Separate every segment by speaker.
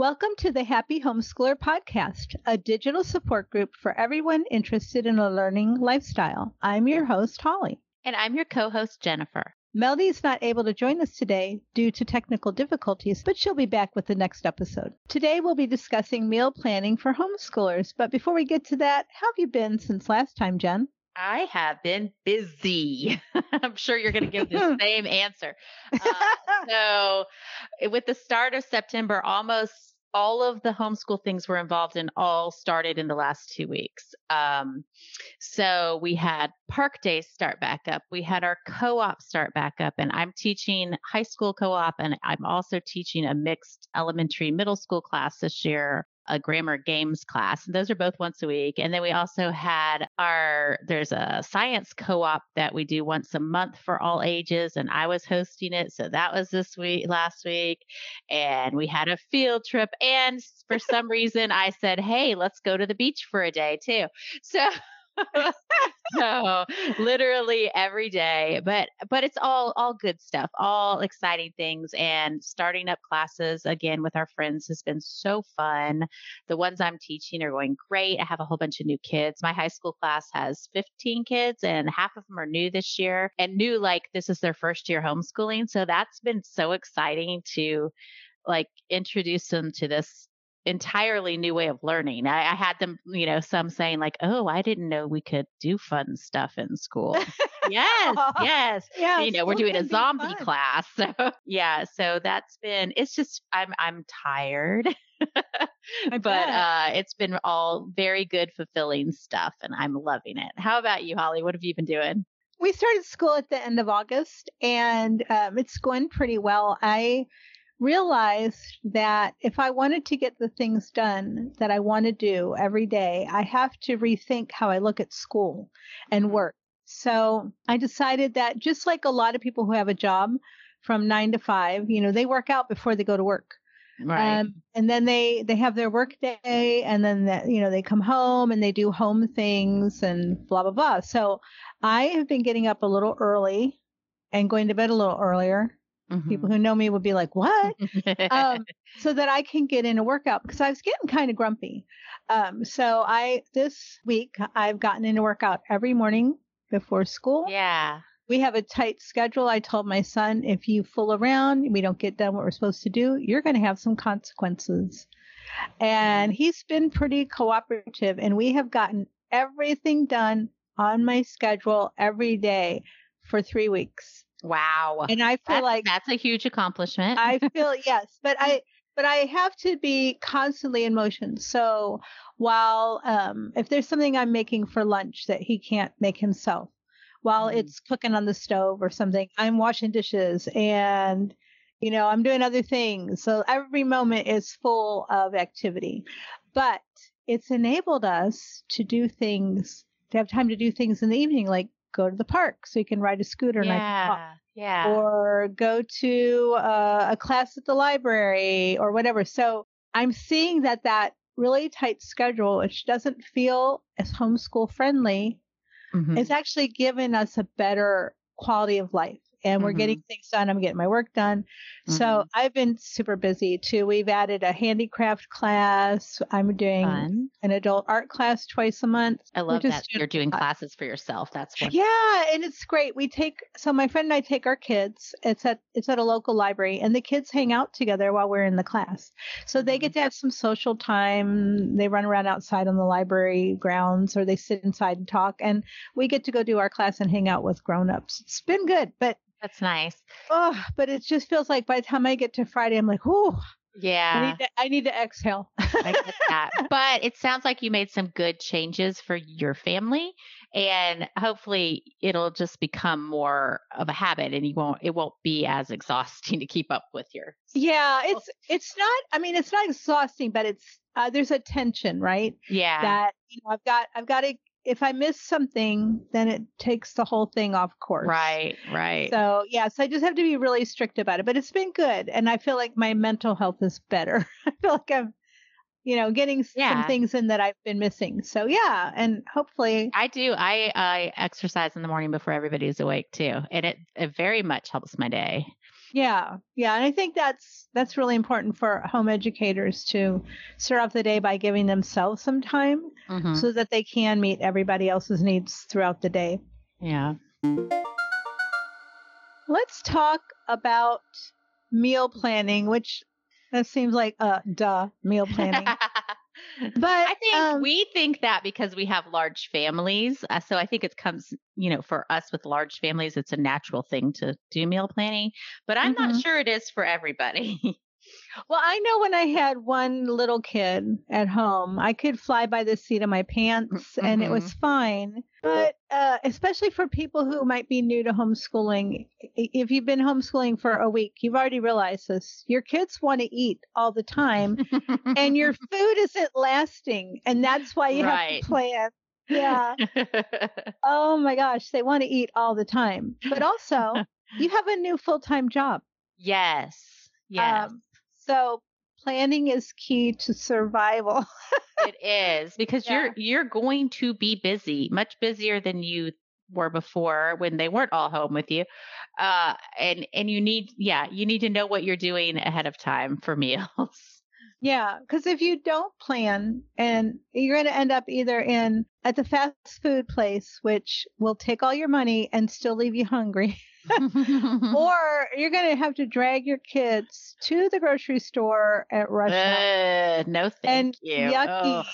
Speaker 1: Welcome to the Happy Homeschooler Podcast, a digital support group for everyone interested in a learning lifestyle. I'm your host, Holly.
Speaker 2: And I'm your co host, Jennifer.
Speaker 1: Melody is not able to join us today due to technical difficulties, but she'll be back with the next episode. Today we'll be discussing meal planning for homeschoolers. But before we get to that, how have you been since last time, Jen?
Speaker 2: I have been busy. I'm sure you're going to give the same answer. Uh, so, with the start of September, almost all of the homeschool things we're involved in all started in the last two weeks. Um, so we had park days start back up. We had our co-op start back up and I'm teaching high school co-op and I'm also teaching a mixed elementary middle school class this year a grammar games class. And those are both once a week. And then we also had our, there's a science co op that we do once a month for all ages. And I was hosting it. So that was this week, last week. And we had a field trip. And for some reason, I said, hey, let's go to the beach for a day too. So, so literally every day but but it's all all good stuff all exciting things and starting up classes again with our friends has been so fun. The ones i'm teaching are going great i have a whole bunch of new kids. My high school class has 15 kids and half of them are new this year and new like this is their first year homeschooling so that's been so exciting to like introduce them to this entirely new way of learning. I, I, had them, you know, some saying like, "Oh, I didn't know we could do fun stuff in school." yes, yes. Yeah, you know, we're doing a zombie class. So yeah, so that's been. It's just I'm I'm tired. but uh, it's been all very good, fulfilling stuff, and I'm loving it. How about you, Holly? What have you been doing?
Speaker 1: We started school at the end of August, and um, it's going pretty well. I realized that if I wanted to get the things done that I want to do every day, I have to rethink how I look at school and mm-hmm. work. So I decided that just like a lot of people who have a job from nine to five, you know, they work out before they go to work.
Speaker 2: Right. Um,
Speaker 1: and then they, they have their work day and then, that, you know, they come home and they do home things and blah, blah, blah. So I have been getting up a little early and going to bed a little earlier Mm-hmm. People who know me would be like, "What?" um, so that I can get in a workout because I was getting kind of grumpy. Um, so I this week I've gotten in a workout every morning before school.
Speaker 2: Yeah.
Speaker 1: We have a tight schedule. I told my son, if you fool around, we don't get done what we're supposed to do, you're going to have some consequences. And he's been pretty cooperative, and we have gotten everything done on my schedule every day for three weeks.
Speaker 2: Wow.
Speaker 1: And I feel
Speaker 2: that's,
Speaker 1: like
Speaker 2: that's a huge accomplishment.
Speaker 1: I feel yes, but I but I have to be constantly in motion. So while um if there's something I'm making for lunch that he can't make himself, while mm. it's cooking on the stove or something, I'm washing dishes and you know, I'm doing other things. So every moment is full of activity. But it's enabled us to do things, to have time to do things in the evening, like go to the park so you can ride a scooter
Speaker 2: yeah, yeah.
Speaker 1: or go to uh, a class at the library or whatever. So I'm seeing that that really tight schedule, which doesn't feel as homeschool friendly, mm-hmm. is actually giving us a better quality of life and we're mm-hmm. getting things done. I'm getting my work done. Mm-hmm. So I've been super busy too. We've added a handicraft class. I'm doing Fun. an adult art class twice a month.
Speaker 2: I love that you're doing classes for yourself. That's
Speaker 1: wonderful. yeah, and it's great. We take so my friend and I take our kids. It's at it's at a local library, and the kids hang out together while we're in the class. So they get mm-hmm. to have some social time. They run around outside on the library grounds, or they sit inside and talk. And we get to go do our class and hang out with grown-ups. It's been good, but
Speaker 2: that's nice.
Speaker 1: Oh, but it just feels like by the time I get to Friday, I'm like, whoo.
Speaker 2: Yeah.
Speaker 1: I need to, I need to exhale. I
Speaker 2: get that. But it sounds like you made some good changes for your family and hopefully it'll just become more of a habit and you won't it won't be as exhausting to keep up with your
Speaker 1: Yeah, it's it's not I mean it's not exhausting, but it's uh, there's a tension, right?
Speaker 2: Yeah.
Speaker 1: That you know I've got I've got to if I miss something, then it takes the whole thing off course.
Speaker 2: Right, right.
Speaker 1: So, yes, yeah, so I just have to be really strict about it. But it's been good. And I feel like my mental health is better. I feel like I'm, you know, getting yeah. some things in that I've been missing. So, yeah. And hopefully.
Speaker 2: I do. I, I exercise in the morning before everybody's awake too. And it, it very much helps my day.
Speaker 1: Yeah, yeah, and I think that's that's really important for home educators to start off the day by giving themselves some time
Speaker 2: Mhm.
Speaker 1: so that they can meet everybody else's needs throughout the day.
Speaker 2: Yeah.
Speaker 1: Let's talk about meal planning, which that seems like uh duh, meal planning. But
Speaker 2: I think
Speaker 1: um,
Speaker 2: we think that because we have large families. Uh, so I think it comes, you know, for us with large families, it's a natural thing to do meal planning. But I'm not
Speaker 1: Mhm.
Speaker 2: sure it is for everybody.
Speaker 1: Well, I know when I had one little kid at home, I could fly by the seat of my pants and it was fine. But uh, especially for people who might be new to homeschooling, if you've been homeschooling for a week, you've already realized this. Your kids want to eat all the time and your food isn't lasting. And that's why you
Speaker 2: Right.
Speaker 1: have to plan. Yeah. Oh my gosh, they want to eat all the time. But also, you have a new full time job.
Speaker 2: yes. Yes.
Speaker 1: Um, so planning is key to survival.
Speaker 2: it is because
Speaker 1: Yeah.
Speaker 2: you're you're going to be busy, much busier than you were before when they weren't all home with you. Uh and and you need yeah, you need to know what you're doing ahead of time for meals.
Speaker 1: yeah, because if you don't plan, and you're going to end up either in at the fast food place, which will take all your money and still leave you hungry, or you're going to have to drag your kids to the grocery store at rush hour.
Speaker 2: Uh, no thank
Speaker 1: And
Speaker 2: you.
Speaker 1: yucky.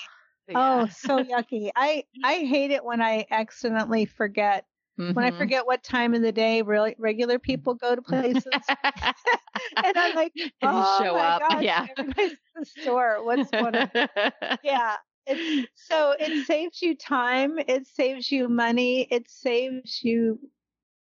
Speaker 1: Oh,
Speaker 2: Yeah.
Speaker 1: so yucky. I I hate it when I accidentally forget when I
Speaker 2: Mhm.
Speaker 1: forget what time of the day really regular people go to places. and I'm like, oh
Speaker 2: show
Speaker 1: my
Speaker 2: up.
Speaker 1: gosh,
Speaker 2: Yeah.
Speaker 1: everybody's at the store. What's going on? Yeah. It's, so it saves you time. It saves you money. It saves you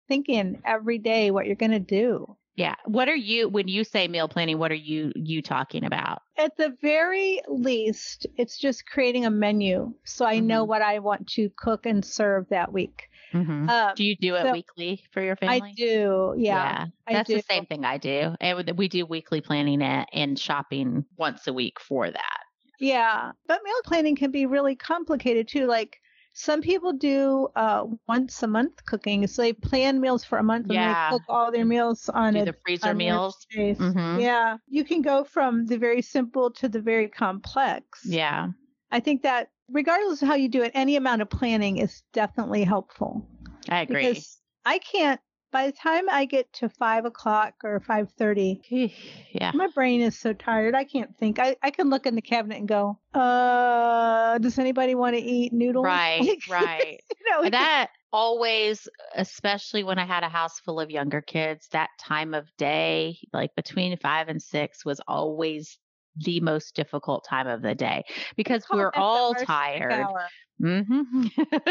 Speaker 1: thinking every day what you're going to do.
Speaker 2: Yeah. What are you when you say meal planning? What are you you talking about?
Speaker 1: At the very least, it's just creating a menu so I know
Speaker 2: Mhm.
Speaker 1: what I want to cook and serve that week.
Speaker 2: Mhm.
Speaker 1: Um,
Speaker 2: Do you do it
Speaker 1: so
Speaker 2: weekly for your family?
Speaker 1: I do. Yeah. I
Speaker 2: that's
Speaker 1: do.
Speaker 2: the same thing I do. And we do weekly planning and shopping once a week for that.
Speaker 1: Yeah, but meal planning can be really complicated too. Like some people do uh, once a month cooking, so they plan meals for a month and
Speaker 2: Yeah.
Speaker 1: they cook all their meals on
Speaker 2: Do
Speaker 1: a
Speaker 2: the freezer meals. Mhm.
Speaker 1: Yeah, you can go from the very simple to the very complex.
Speaker 2: Yeah.
Speaker 1: I think that regardless of how you do it, any amount of planning is definitely helpful.
Speaker 2: I agree.
Speaker 1: Because I can't. By the time I get to five o'clock or five thirty,
Speaker 2: yeah.
Speaker 1: my brain is so tired. I can't think. I, I can look in the cabinet and go, uh, does anybody want to eat noodles?
Speaker 2: Right, right.
Speaker 1: you know,
Speaker 2: that always, especially when I had a house full of younger kids, that time of day, like between five and six, was always the most difficult time of the day because
Speaker 1: call
Speaker 2: we're all tired.
Speaker 1: hour.
Speaker 2: hmm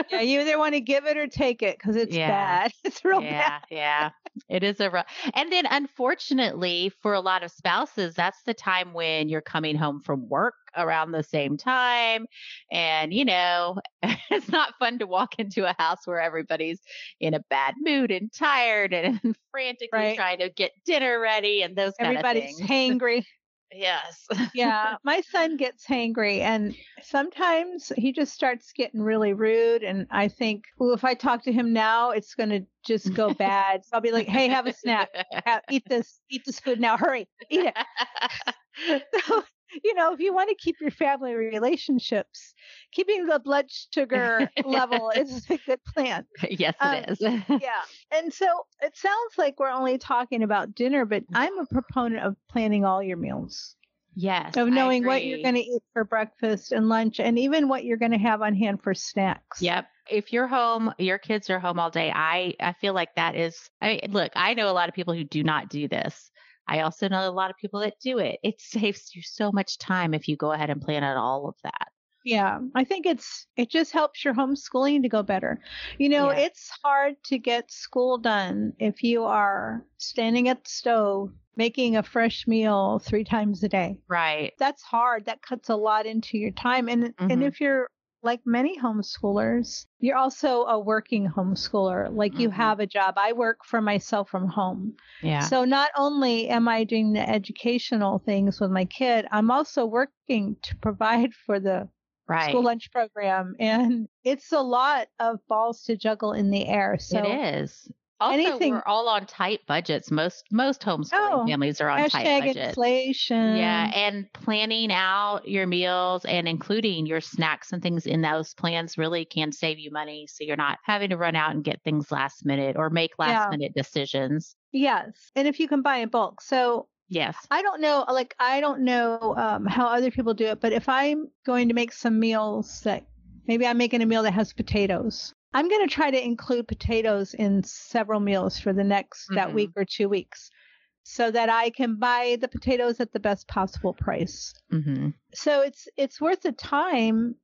Speaker 1: Yeah, you either want to give it or take it because it's
Speaker 2: Yeah.
Speaker 1: bad. It's real
Speaker 2: yeah, yeah. It is a rough. And then unfortunately for a lot of spouses, that's the time when you're coming home from work around the same time. And, you know, it's not fun to walk into a house where everybody's in a bad mood and tired and frantically
Speaker 1: Right.
Speaker 2: trying to get dinner ready and those kind
Speaker 1: Everybody's
Speaker 2: of things.
Speaker 1: hangry.
Speaker 2: Yes.
Speaker 1: yeah, my son gets hangry, and sometimes he just starts getting really rude. And I think, well, if I talk to him now, it's going to just go bad. So I'll be like, "Hey, have a snack. Have, eat this. Eat this food now. Hurry, eat it." So, you know, if you want to keep your family relationships, keeping the blood sugar level is a good plan.
Speaker 2: yes,
Speaker 1: Um,
Speaker 2: it is.
Speaker 1: Yeah. And so it sounds like we're only talking about dinner, but I'm a proponent of planning all your meals,
Speaker 2: yes.
Speaker 1: of knowing what you're going to eat for breakfast and lunch, and even what you're going to have on hand for snacks.
Speaker 2: Yep. If you're home, your kids are home all day. I I feel like that is. I mean, look, I know a lot of people who do not do this. I also know a lot of people that do it. It saves you so much time if you go ahead and plan out all of that.
Speaker 1: Yeah, I think it's it just helps your homeschooling to go better. You know,
Speaker 2: Yeah.
Speaker 1: it's hard to get school done if you are standing at the stove making a fresh meal 3 times a day.
Speaker 2: Right.
Speaker 1: That's hard. That cuts a lot into your time and and
Speaker 2: Mhm.
Speaker 1: if you're like many homeschoolers, you're also a working homeschooler. Like you
Speaker 2: Mhm.
Speaker 1: have a job. I work for myself from home.
Speaker 2: Yeah.
Speaker 1: So not only am I doing the educational things with my kid, I'm also working to provide for the
Speaker 2: right.
Speaker 1: school lunch program and it's a lot of balls to juggle in the air so
Speaker 2: it is. Also,
Speaker 1: anything.
Speaker 2: we're all on tight budgets. Most most homeschooling
Speaker 1: Oh,
Speaker 2: families are on tight budgets.
Speaker 1: inflation.
Speaker 2: Yeah, and planning out your meals and including your snacks and things in those plans really can save you money. So you're not having to run out and get things last minute or make last
Speaker 1: Yeah.
Speaker 2: minute decisions.
Speaker 1: Yes. And if you can buy in bulk. So
Speaker 2: Yes.
Speaker 1: I don't know, like, I don't know um, how other people do it, but if I'm going to make some meals that maybe I'm making a meal that has potatoes, I'm going to try to include potatoes in several meals for the next that
Speaker 2: Mhm.
Speaker 1: week or two weeks so that I can buy the potatoes at the best possible price.
Speaker 2: hmm
Speaker 1: So it's it's worth the time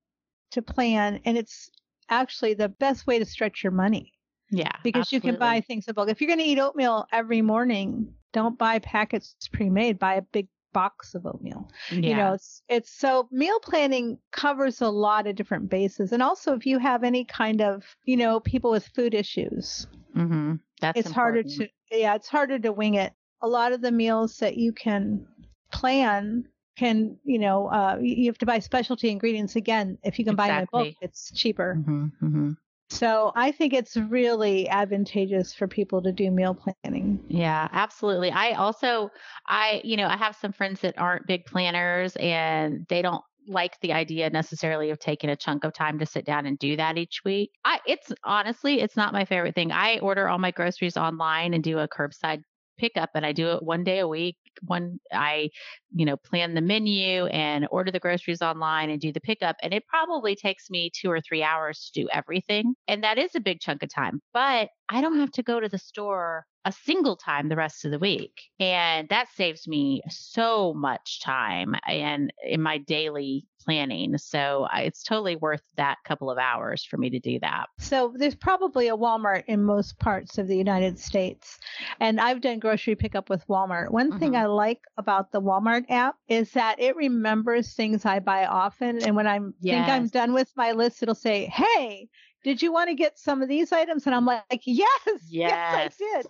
Speaker 1: to plan and it's actually the best way to stretch your money
Speaker 2: Yeah.
Speaker 1: because you can buy things in bulk. If you're going to eat oatmeal every morning, don't buy packets pre-made. Buy a big box of oatmeal.
Speaker 2: Yeah.
Speaker 1: You know, it's it's so meal planning covers a lot of different bases. And also, if you have any kind of you know people with food issues,
Speaker 2: hmm That's
Speaker 1: it's harder to yeah, it's harder to wing it. A lot of the meals that you can plan can you know uh, you have to buy specialty ingredients again. If you can buy them in bulk, it's cheaper.
Speaker 2: hmm hmm
Speaker 1: So I think it's really advantageous for people to do meal planning.
Speaker 2: Yeah, absolutely. I also, I, you know, I have some friends that aren't big planners and they don't like the idea necessarily of taking a chunk of time to sit down and do that each week. I, it's honestly, it's not my favorite thing. I order all my groceries online and do a curbside pickup and I do it one day a week. One, I, you know, plan the menu and order the groceries online and do the pickup. And it probably takes me two or three hours to do everything. And that is a big chunk of time, but I don't have to go to the store a single time the rest of the week. And that saves me so much time and in my daily planning. So it's totally worth that couple of hours for me to do that.
Speaker 1: So there's probably a Walmart in most parts of the United States. And I've done grocery pickup with Walmart. One thing
Speaker 2: Mhm.
Speaker 1: I like about the Walmart app is that it remembers things I buy often. And when I am think I'm done with my list, it'll say, Hey, did you want to get some of these items? And I'm like, Yes, yes,
Speaker 2: Yes.
Speaker 1: I did.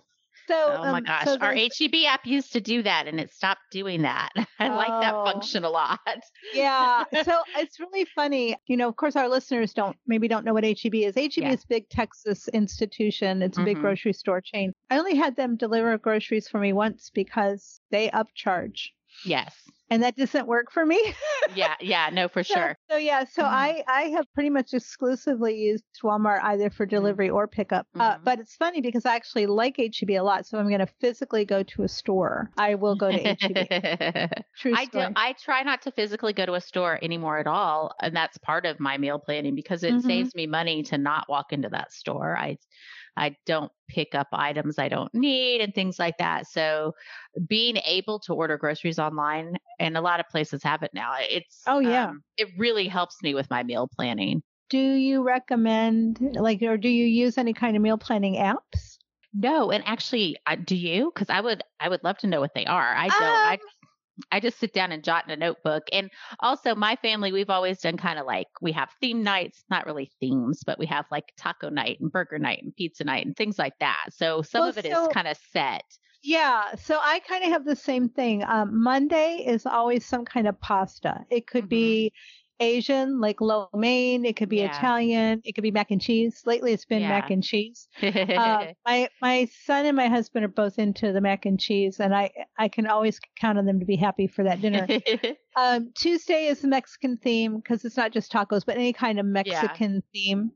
Speaker 1: So,
Speaker 2: Oh my
Speaker 1: um,
Speaker 2: gosh.
Speaker 1: so
Speaker 2: Our HEB app used to do that and it stopped doing that. I like that
Speaker 1: Oh.
Speaker 2: function a lot.
Speaker 1: yeah so it's really funny you know of course our listeners don't maybe don't know what heb is heb
Speaker 2: Yeah.
Speaker 1: is a big texas institution it's a big
Speaker 2: Mhm.
Speaker 1: grocery store chain i only had them deliver groceries for me once because they upcharge
Speaker 2: Yes.
Speaker 1: And that doesn't work for me
Speaker 2: Yeah. Yeah. No, for sure.
Speaker 1: so yeah so
Speaker 2: Mhm.
Speaker 1: i i have pretty much exclusively used walmart either for delivery or pickup uh,
Speaker 2: Mhm.
Speaker 1: but it's funny because i actually like heb a lot so i'm going to physically go to a store i will go to heb true
Speaker 2: I do. I try not to physically go to a store anymore at all, and that's part of my meal planning because it
Speaker 1: Mhm.
Speaker 2: saves me money to not walk into that store. I, I don't pick up items I don't need and things like that. So, being able to order groceries online, and a lot of places have it now. It's
Speaker 1: Oh, yeah.
Speaker 2: um, it really helps me with my meal planning.
Speaker 1: do you recommend like or do you use any kind of meal planning apps
Speaker 2: No, and actually, do you? Because I would, I would love to know what they are. I don't.
Speaker 1: Um,
Speaker 2: I just sit down and jot in a notebook. And also, my family, we've always done kind of like we have theme nights, not really themes, but we have like taco night and burger night and pizza night and things like that. So some
Speaker 1: Well,
Speaker 2: of it is
Speaker 1: so-
Speaker 2: kind of set.
Speaker 1: Yeah, so I kind of have the same thing. Um, Monday is always some kind of pasta. It could be Asian, like lo mein. It could be
Speaker 2: Yeah.
Speaker 1: Italian. It could be mac and cheese. Lately, it's been mac and cheese. Uh, my my son and my husband are both into the mac and cheese, and I I can always count on them to be happy for that dinner. um, Tuesday is the Mexican theme because it's not just tacos, but any kind of Mexican theme.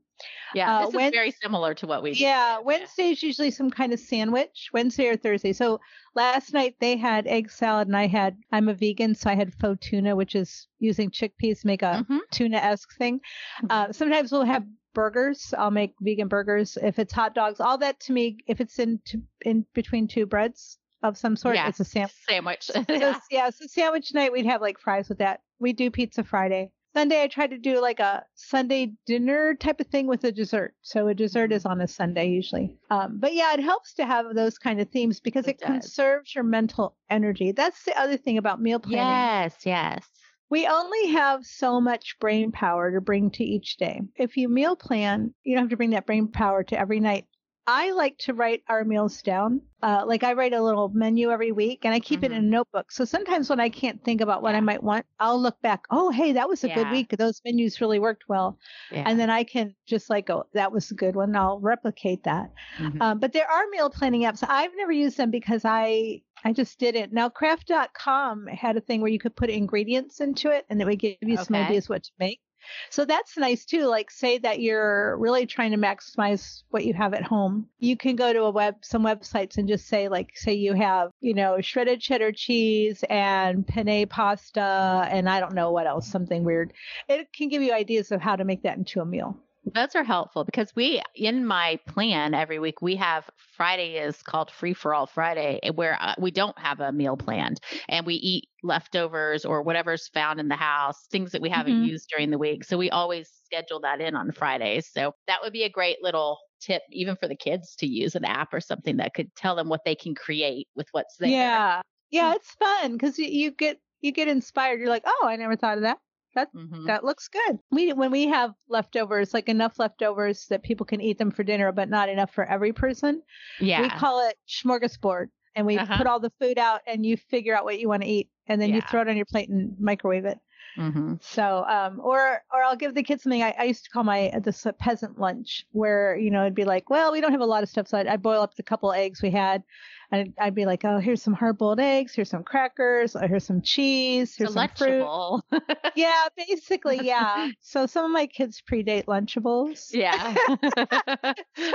Speaker 2: Yeah,
Speaker 1: uh,
Speaker 2: this
Speaker 1: when-
Speaker 2: is very similar to what we do.
Speaker 1: Yeah, Wednesday is usually some kind of sandwich, Wednesday or Thursday. So last night they had egg salad, and I had, I'm a vegan, so I had faux tuna, which is using chickpeas to make a
Speaker 2: Mhm.
Speaker 1: tuna esque thing. Uh, sometimes we'll have burgers. I'll make vegan burgers. If it's hot dogs, all that to me, if it's in, to, in between two breads of some sort,
Speaker 2: Yeah.
Speaker 1: it's a sandwich.
Speaker 2: Sandwich.
Speaker 1: So, yeah, so sandwich night, we'd have like fries with that. We do pizza Friday. Sunday, I try to do like a Sunday dinner type of thing with a dessert. So a dessert
Speaker 2: Mm-hmm.
Speaker 1: is on a Sunday usually. Um, but yeah, it helps to have those kind of themes because
Speaker 2: It
Speaker 1: it, conserves your mental energy. That's the other thing about meal planning.
Speaker 2: yes, yes.
Speaker 1: We only have so much brain power to bring to each day. If you meal plan, you don't have to bring that brain power to every night I like to write our meals down. Uh, like I write a little menu every week and I keep mm-hmm. it in a notebook. So sometimes when I can't think about what yeah. I might want, I'll look back. Oh, hey, that was a yeah. good week. Those menus really worked well. Yeah. And then I can just like oh, that was a good one. I'll replicate that. Mm-hmm. Um, but there are meal planning apps. I've never used them because I I just did it. Now, Kraft.com had a thing where you could put ingredients into it and it would give you okay. some ideas what to make. So that's nice too. Like say that you're really trying to maximize what you have at home. You can go to a web, some websites and just say like, say you have, you know, shredded cheddar cheese and penne pasta and I don't know what else, something weird. It can give you ideas of how to make that into a meal.
Speaker 2: Those are helpful because we, in my plan every week, we have Friday is called Free for All Friday, eh, where uh, we don't have a meal planned and we eat leftovers or whatever's found in the house, things that we haven't mm-hmm. used during the week. So we always schedule that in on Fridays. So that would be a great little tip, even for the kids to use an app or something that could tell them what they can create with what's there.
Speaker 1: Yeah. Yeah, it's fun because you get you get inspired. You're like, oh, I never thought of that. That mm-hmm. that looks good. We when we have leftovers, like enough leftovers that people can eat them for dinner, but not enough for every person. Yeah. We call it smorgasbord. And we uh-huh. put all the food out and you figure out what you want to eat and then yeah. you throw it on your plate and microwave it. Mm-hmm. So, um, or or I'll give the kids something. I, I used to call my this peasant lunch, where you know it'd be like, well, we don't have a lot of stuff, so I'd, I'd boil up the couple eggs we had, and I'd be like, oh, here's some hard boiled eggs, here's some crackers, here's some cheese, here's some fruit. yeah, basically, yeah. So some of my kids predate Lunchables.
Speaker 2: Yeah.
Speaker 1: so,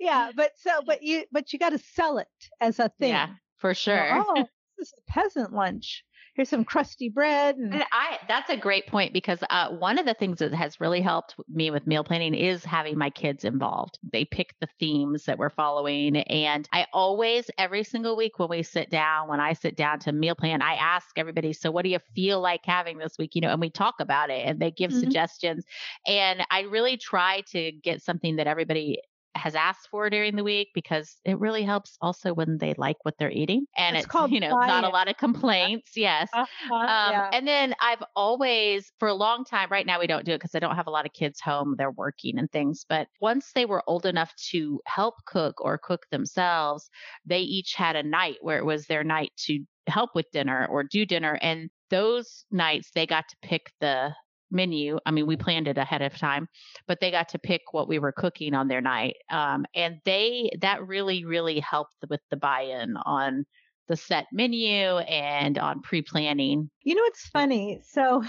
Speaker 1: yeah, but so but you but you got to sell it as a thing. Yeah,
Speaker 2: for sure.
Speaker 1: oh, this is a peasant lunch here's some crusty bread. And,
Speaker 2: and I that's a great point because uh, one of the things that has really helped me with meal planning is having my kids involved. They pick the themes that we're following, and I always every single week when we sit down, when I sit down to meal plan, I ask everybody, so what do you feel like having this week? You know, and we talk about it, and they give mm-hmm. suggestions, and I really try to get something that everybody has asked for during the week because it really helps also when they like what they're eating and it's, it's you know not a lot of complaints yes. Uh-huh, um, yeah. and then i've always for a long time right now we don't do it because i don't have a lot of kids home they're working and things but once they were old enough to help cook or cook themselves they each had a night where it was their night to help with dinner or do dinner and those nights they got to pick the menu. I mean, we planned it ahead of time, but they got to pick what we were cooking on their night. Um, and they, that really, really helped with the buy in on the set menu and on pre planning.
Speaker 1: You know, it's funny. So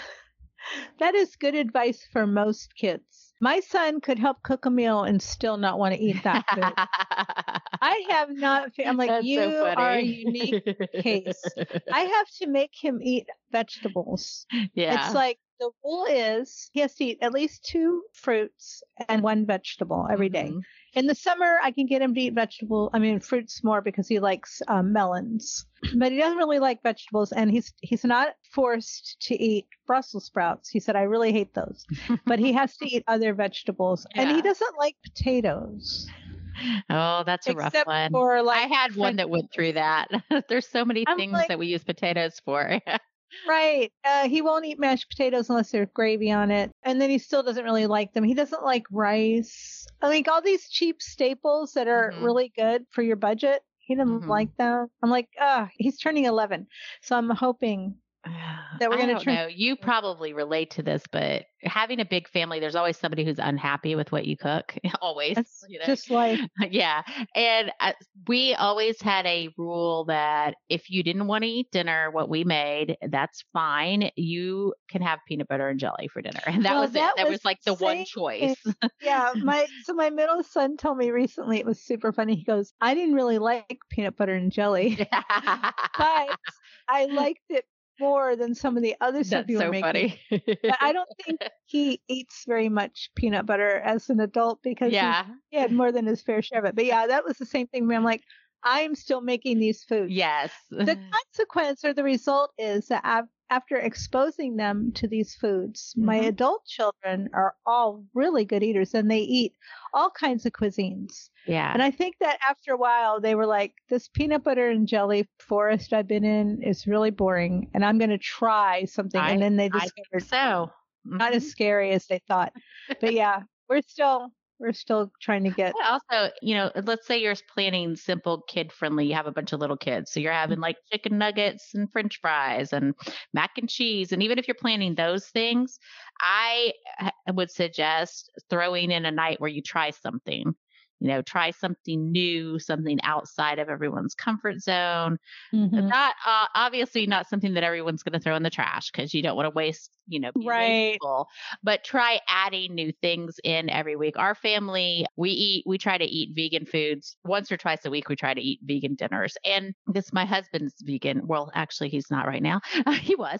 Speaker 1: that is good advice for most kids. My son could help cook a meal and still not want to eat that food. I have not. I'm like, That's you so are a unique case. I have to make him eat vegetables. Yeah. It's like the rule is he has to eat at least two fruits and one vegetable every day. Mm-hmm. In the summer, I can get him to eat vegetable. I mean, fruits more because he likes um, melons, but he doesn't really like vegetables, and he's he's not forced to eat Brussels sprouts. He said, "I really hate those," but he has to eat other vegetables, yeah. and he doesn't like potatoes.
Speaker 2: Oh, that's a Except rough one. For, like, I had one that went through that. There's so many I'm things like, that we use potatoes for.
Speaker 1: Right. Uh, he won't eat mashed potatoes unless there's gravy on it. And then he still doesn't really like them. He doesn't like rice. I like all these cheap staples that are mm-hmm. really good for your budget. He doesn't mm-hmm. like them. I'm like, ah, he's turning 11. So I'm hoping
Speaker 2: that we're going to try. Know. You probably relate to this, but having a big family, there's always somebody who's unhappy with what you cook. always,
Speaker 1: you know? just like
Speaker 2: yeah. And uh, we always had a rule that if you didn't want to eat dinner, what we made, that's fine. You can have peanut butter and jelly for dinner, and that well, was that it. That was, was like the one choice.
Speaker 1: yeah, my so my middle son told me recently it was super funny. He goes, "I didn't really like peanut butter and jelly, but I liked it more than some of the other stuff you were so making. but I don't think he eats very much peanut butter as an adult because yeah. he, he, had more than his fair share of it. But yeah, that was the same thing. I'm like, I'm still making these foods.
Speaker 2: Yes.
Speaker 1: the consequence or the result is that I've after exposing them to these foods, mm-hmm. my adult children are all really good eaters and they eat all kinds of cuisines.
Speaker 2: Yeah.
Speaker 1: And I think that after a while they were like, this peanut butter and jelly forest I've been in is really boring and I'm going to try something. I, and then they discovered
Speaker 2: so.
Speaker 1: Mm-hmm. not as mm-hmm. scary as they thought. but yeah, we're still we're still trying to get.
Speaker 2: Also, you know, let's say you're planning simple, kid friendly. You have a bunch of little kids, so you're having like chicken nuggets and French fries and mac and cheese. And even if you're planning those things, I would suggest throwing in a night where you try something you know, try something new, something outside of everyone's comfort zone. Mm-hmm. Not uh, obviously not something that everyone's going to throw in the trash because you don't want to waste, you know,
Speaker 1: right.
Speaker 2: Wasteful, but try adding new things in every week. Our family, we eat, we try to eat vegan foods once or twice a week. We try to eat vegan dinners, and this my husband's vegan. Well, actually, he's not right now. he was,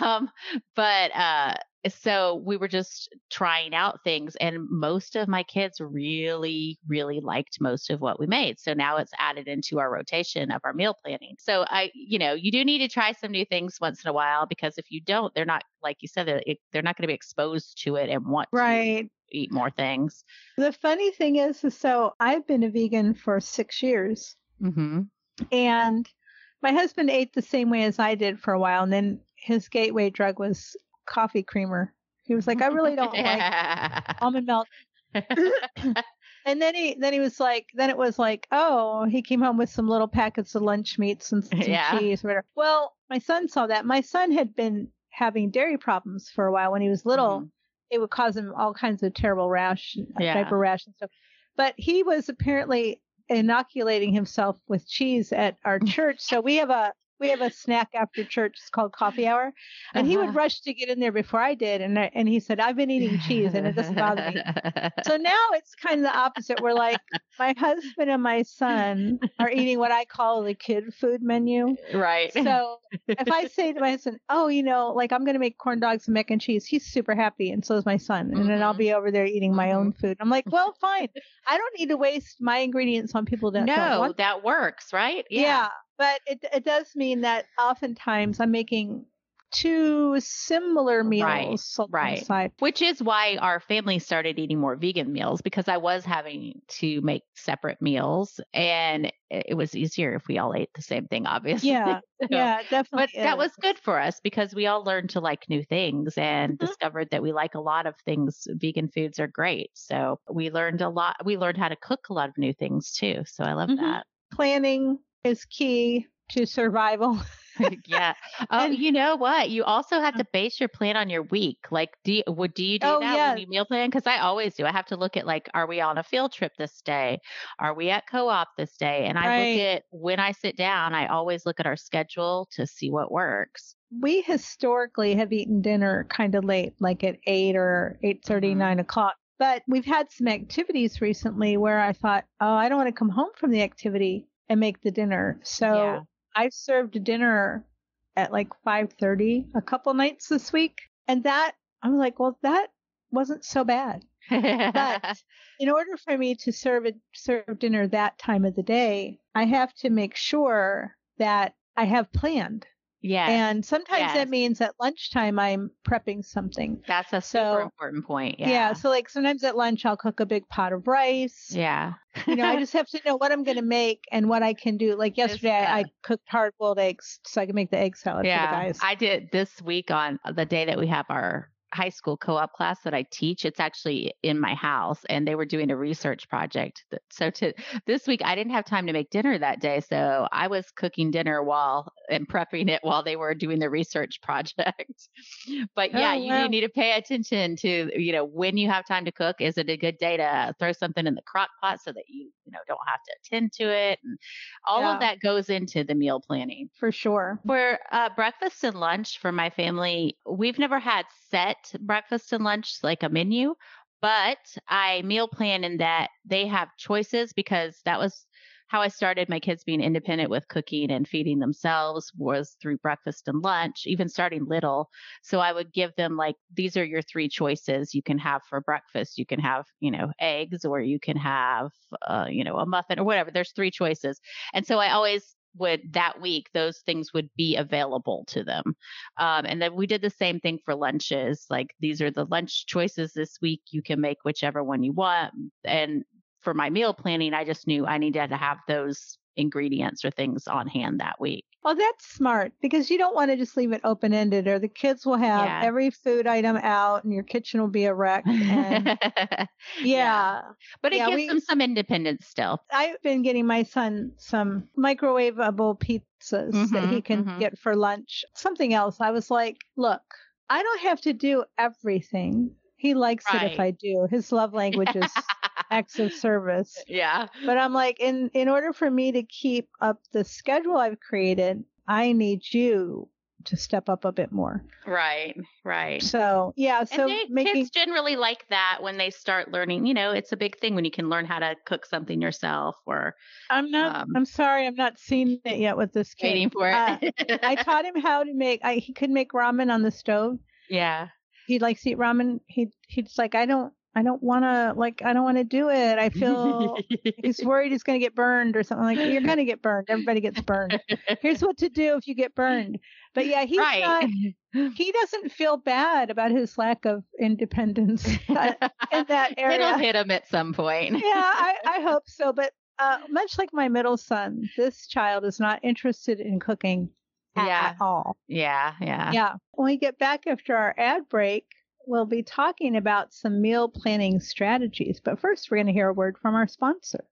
Speaker 2: um, but uh, so we were just trying out things and most of my kids really really liked most of what we made so now it's added into our rotation of our meal planning so i you know you do need to try some new things once in a while because if you don't they're not like you said they're, they're not going to be exposed to it and want
Speaker 1: right
Speaker 2: to eat more things
Speaker 1: the funny thing is, is so i've been a vegan for six years
Speaker 2: mm-hmm.
Speaker 1: and my husband ate the same way as i did for a while and then his gateway drug was coffee creamer. He was like, I really don't like almond milk. and then he then he was like then it was like oh he came home with some little packets of lunch meats and some yeah. cheese whatever well my son saw that my son had been having dairy problems for a while when he was little mm-hmm. it would cause him all kinds of terrible rash yeah. diaper rash and stuff but he was apparently inoculating himself with cheese at our church so we have a we have a snack after church. It's called coffee hour, and uh-huh. he would uh-huh. rush to get in there before I did. And I, and he said, "I've been eating cheese, and it doesn't bother me." so now it's kind of the opposite. We're like, my husband and my son are eating what I call the kid food menu.
Speaker 2: Right.
Speaker 1: So if I say to my husband, "Oh, you know, like I'm going to make corn dogs and mac and cheese," he's super happy, and so is my son. And mm-hmm. then I'll mm-hmm. be over there eating my mm-hmm. own food. I'm like, well, fine. I don't need to waste my ingredients on people that
Speaker 2: no,
Speaker 1: don't want.
Speaker 2: that works, right?
Speaker 1: Yeah. yeah but it it does mean that oftentimes I'm making two similar meals
Speaker 2: right, right. which is why our family started eating more vegan meals because i was having to make separate meals and it was easier if we all ate the same thing obviously
Speaker 1: yeah so, yeah definitely
Speaker 2: but is. that was good for us because we all learned to like new things and mm-hmm. discovered that we like a lot of things vegan foods are great so we learned a lot we learned how to cook a lot of new things too so i love mm-hmm. that
Speaker 1: planning is key to survival.
Speaker 2: yeah. Oh, and, you know what? You also have to base your plan on your week. Like, do you, would do you do oh, that yeah. when you meal plan? Because I always do. I have to look at like, are we on a field trip this day? Are we at co-op this day? And I right. look at when I sit down. I always look at our schedule to see what works.
Speaker 1: We historically have eaten dinner kind of late, like at eight or eight thirty, mm-hmm. nine o'clock. But we've had some activities recently where I thought, oh, I don't want to come home from the activity and make the dinner. So yeah. I served dinner at like 5:30 a couple nights this week, and that I was like, well, that wasn't so bad. but in order for me to serve it, serve dinner that time of the day, I have to make sure that I have planned
Speaker 2: yeah.
Speaker 1: And sometimes yes. that means at lunchtime I'm prepping something.
Speaker 2: That's a super important point. Yeah.
Speaker 1: Yeah. So like sometimes at lunch I'll cook a big pot of rice.
Speaker 2: Yeah.
Speaker 1: you know, I just have to know what I'm going to make and what I can do. Like yesterday, I, I, cooked hard boiled eggs so I can make the egg salad yeah, for the guys.
Speaker 2: I did this week on the day that we have our high school co-op class that I teach. It's actually in my house and they were doing a research project. So to this week I didn't have time to make dinner that day, so I was cooking dinner while and prepping it while they were doing the research project. but yeah, oh, you need to pay attention to, you know, when you have time to cook, is it a good day to throw something in the crock pot so that you, you know, don't have to attend to it and all yeah. of that goes into the meal planning.
Speaker 1: For sure.
Speaker 2: For uh, breakfast and lunch for my family, we've never had set breakfast and lunch like a menu, but I meal plan in that they have choices because that was how I started my kids being independent with cooking and feeding themselves was through breakfast and lunch, even starting little. So I would give them like, these are your three choices you can have for breakfast. You can have, you know, eggs or you can have, uh, you know, a muffin or whatever. There's three choices. And so I always would that week those things would be available to them. Um, and then we did the same thing for lunches like these are the lunch choices this week you can make whichever one you want. And for my meal planning i just knew i needed to have those ingredients or things on hand that week.
Speaker 1: Well, that's smart because you don't want to just leave it open ended, or the kids will have
Speaker 2: Yeah.
Speaker 1: every food item out, and your kitchen will be a wreck. And yeah.
Speaker 2: But it
Speaker 1: Yeah,
Speaker 2: gives
Speaker 1: we-
Speaker 2: them some independence still.
Speaker 1: I've been getting my son some microwavable pizzas that he can
Speaker 2: mhm.
Speaker 1: get for lunch. Something else. I was like, look, I don't have to do everything. He likes it if I do. His love language is acts of service.
Speaker 2: yeah.
Speaker 1: But I'm like, in in order for me to keep up the schedule I've created, I need you to step up a bit more.
Speaker 2: Right. Right.
Speaker 1: So yeah, so
Speaker 2: and they,
Speaker 1: making
Speaker 2: kids generally like that when they start learning. You know, it's a big thing when you can learn how to cook something yourself or
Speaker 1: I'm not
Speaker 2: um,
Speaker 1: I'm sorry, I'm not seeing it yet with this kid.
Speaker 2: waiting for
Speaker 1: Uh,
Speaker 2: it.
Speaker 1: I taught him how to make I he could make ramen on the stove.
Speaker 2: yeah.
Speaker 1: He likes to eat ramen. He he's like, I don't I don't wanna like I don't wanna do it. I feel he's worried he's gonna get burned or something like you're gonna get burned. Everybody gets burned. Here's what to do if you get burned. But yeah, he's
Speaker 2: right.
Speaker 1: not he doesn't feel bad about his lack of independence in that area.
Speaker 2: It'll hit him at some point.
Speaker 1: yeah, I, I hope so. But uh, much like my middle son, this child is not interested in cooking at,
Speaker 2: Yeah.
Speaker 1: at all.
Speaker 2: Yeah. Yeah.
Speaker 1: Yeah. When we get back after our ad break, we'll be talking about some meal planning strategies. But first, we're going to hear a word from our sponsor.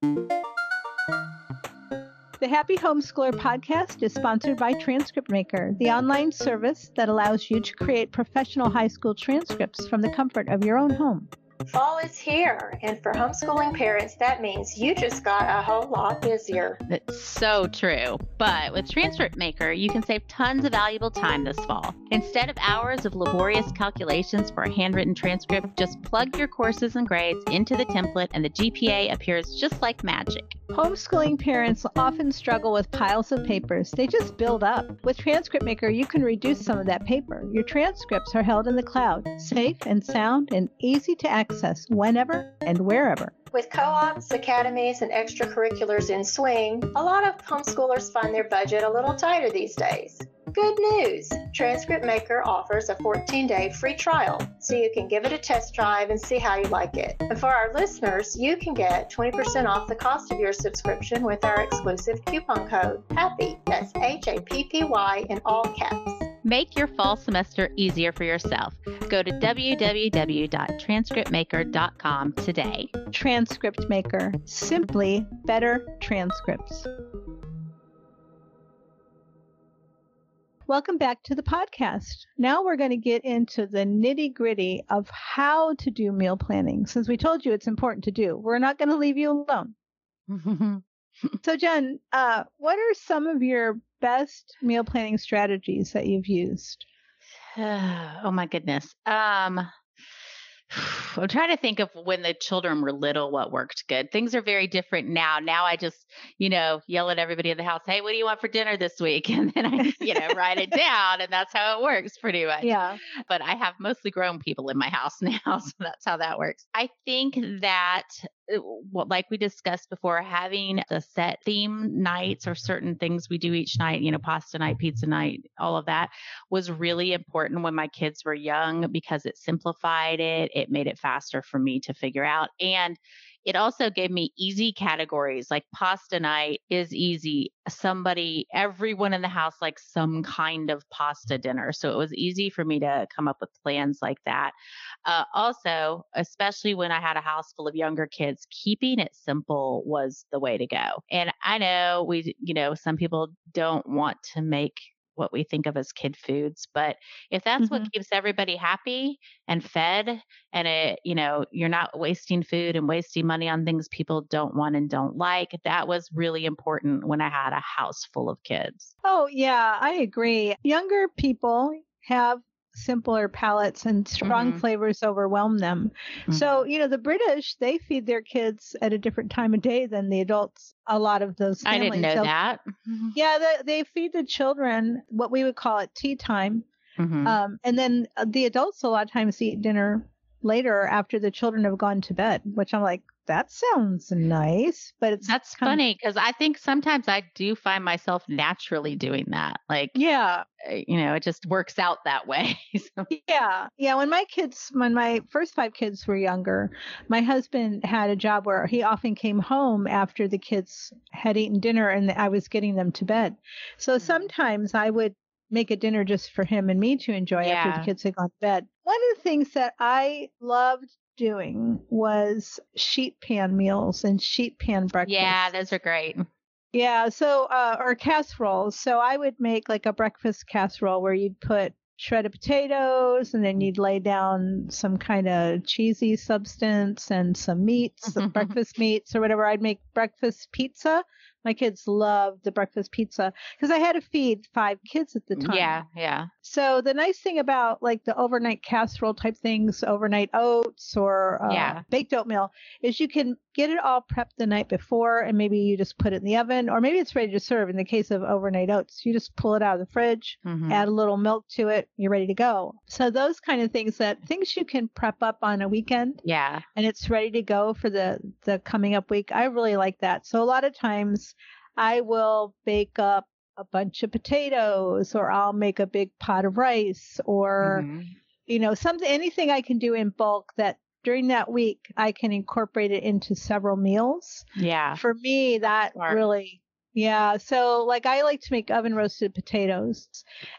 Speaker 1: The Happy Homeschooler podcast is sponsored by Transcript Maker, the online service that allows you to create professional high school transcripts from the comfort of your own home.
Speaker 3: Fall is here, and for homeschooling parents, that means you just got a whole lot busier.
Speaker 2: That's so true. But with Transcript Maker, you can save tons of valuable time this fall. Instead of hours of laborious calculations for a handwritten transcript, just plug your courses and grades into the template and the GPA appears just like magic.
Speaker 1: Homeschooling parents often struggle with piles of papers. They just build up. With Transcript Maker, you can reduce some of that paper. Your transcripts are held in the cloud, safe and sound and easy to access whenever and wherever.
Speaker 3: With co ops, academies, and extracurriculars in swing, a lot of homeschoolers find their budget a little tighter these days. Good news! Transcript Maker offers a 14 day free trial, so you can give it a test drive and see how you like it. And for our listeners, you can get 20% off the cost of your subscription with our exclusive coupon code HAPPY. That's H A P P Y in all caps.
Speaker 2: Make your fall semester easier for yourself. Go to www.transcriptmaker.com today.
Speaker 1: Transcript Maker, simply better transcripts. Welcome back to the podcast. Now we're going to get into the nitty gritty of how to do meal planning. Since we told you it's important to do, we're not going to leave you alone. So, Jen, uh, what are some of your best meal planning strategies that you've used?
Speaker 2: oh my goodness. Um I'm trying to think of when the children were little what worked good. Things are very different now. Now I just, you know, yell at everybody in the house, "Hey, what do you want for dinner this week?" and then I, you know, write it down and that's how it works pretty much.
Speaker 1: Yeah.
Speaker 2: But I have mostly grown people in my house now, so that's how that works. I think that Uh, like we discussed before, having the set theme nights or certain things we do each night, you know, pasta night, pizza night, all of that was really important when my kids were young because it simplified it. It made it faster for me to figure out. And it also gave me easy categories like pasta night is easy. Somebody, everyone in the house likes some kind of pasta dinner. So it was easy for me to come up with plans like that. Uh, also, especially when I had a house full of younger kids, keeping it simple was the way to go. And I know we, you know, some people don't want to make what we think of as kid foods, but if that's what mm-hmm. keeps everybody happy and fed and it, you know, you're not wasting food and wasting money on things people don't want and don't like, that was really important when I had a house full of kids.
Speaker 1: Oh, yeah, I agree. Younger people have simpler palates and strong
Speaker 2: Mhm.
Speaker 1: flavors overwhelm them. So, you know, the British, they feed their kids at a different time of day than the adults. A lot of those
Speaker 2: I
Speaker 1: families.
Speaker 2: didn't know
Speaker 1: They'll-
Speaker 2: that.
Speaker 1: Yeah, they, they feed the children what we would call it tea time.
Speaker 2: Mhm.
Speaker 1: Um, and then uh, the adults a lot of times eat dinner later after the children have gone to bed, which I'm like, that sounds nice, but it's
Speaker 2: That's funny because I think sometimes I do find myself naturally doing that. Like,
Speaker 1: yeah,
Speaker 2: uh, you know, it just works out that way. So-
Speaker 1: yeah, yeah. When my kids, when my first five kids were younger, my husband had a job where he often came home after the kids had eaten dinner and I was getting them to bed. So
Speaker 2: Mhm.
Speaker 1: sometimes I would make a dinner just for him and me to enjoy after the kids had gone to bed. One of the things that I loved doing was sheet pan meals and sheet pan breakfast.
Speaker 2: yeah, those are great.
Speaker 1: Yeah, so uh or casseroles. So I would make like a breakfast casserole where you'd put shredded potatoes and then you'd lay down some kind of cheesy substance and some meats, some breakfast meats or whatever. I'd make breakfast pizza. My kids loved the breakfast pizza because I had to feed five kids at the time.
Speaker 2: Yeah, yeah.
Speaker 1: So the nice thing about like the overnight casserole type things, overnight oats or uh,
Speaker 2: Yeah.
Speaker 1: baked oatmeal, is you can get it all prepped the night before, and maybe you just put it in the oven, or maybe it's ready to serve. In the case of overnight oats, you just pull it out of the fridge,
Speaker 2: Mhm.
Speaker 1: add a little milk to it, you're ready to go. So those kind of things that things you can prep up on a weekend
Speaker 2: Yeah.
Speaker 1: and it's ready to go for the the coming up week. I really like that. So a lot of times I will bake up a bunch of potatoes or I'll make a big pot of rice or
Speaker 2: Mhm.
Speaker 1: you know something anything I can do in bulk that during that week I can incorporate it into several meals.
Speaker 2: Yeah.
Speaker 1: For me that
Speaker 2: Smart.
Speaker 1: really yeah, so like I like to make oven roasted potatoes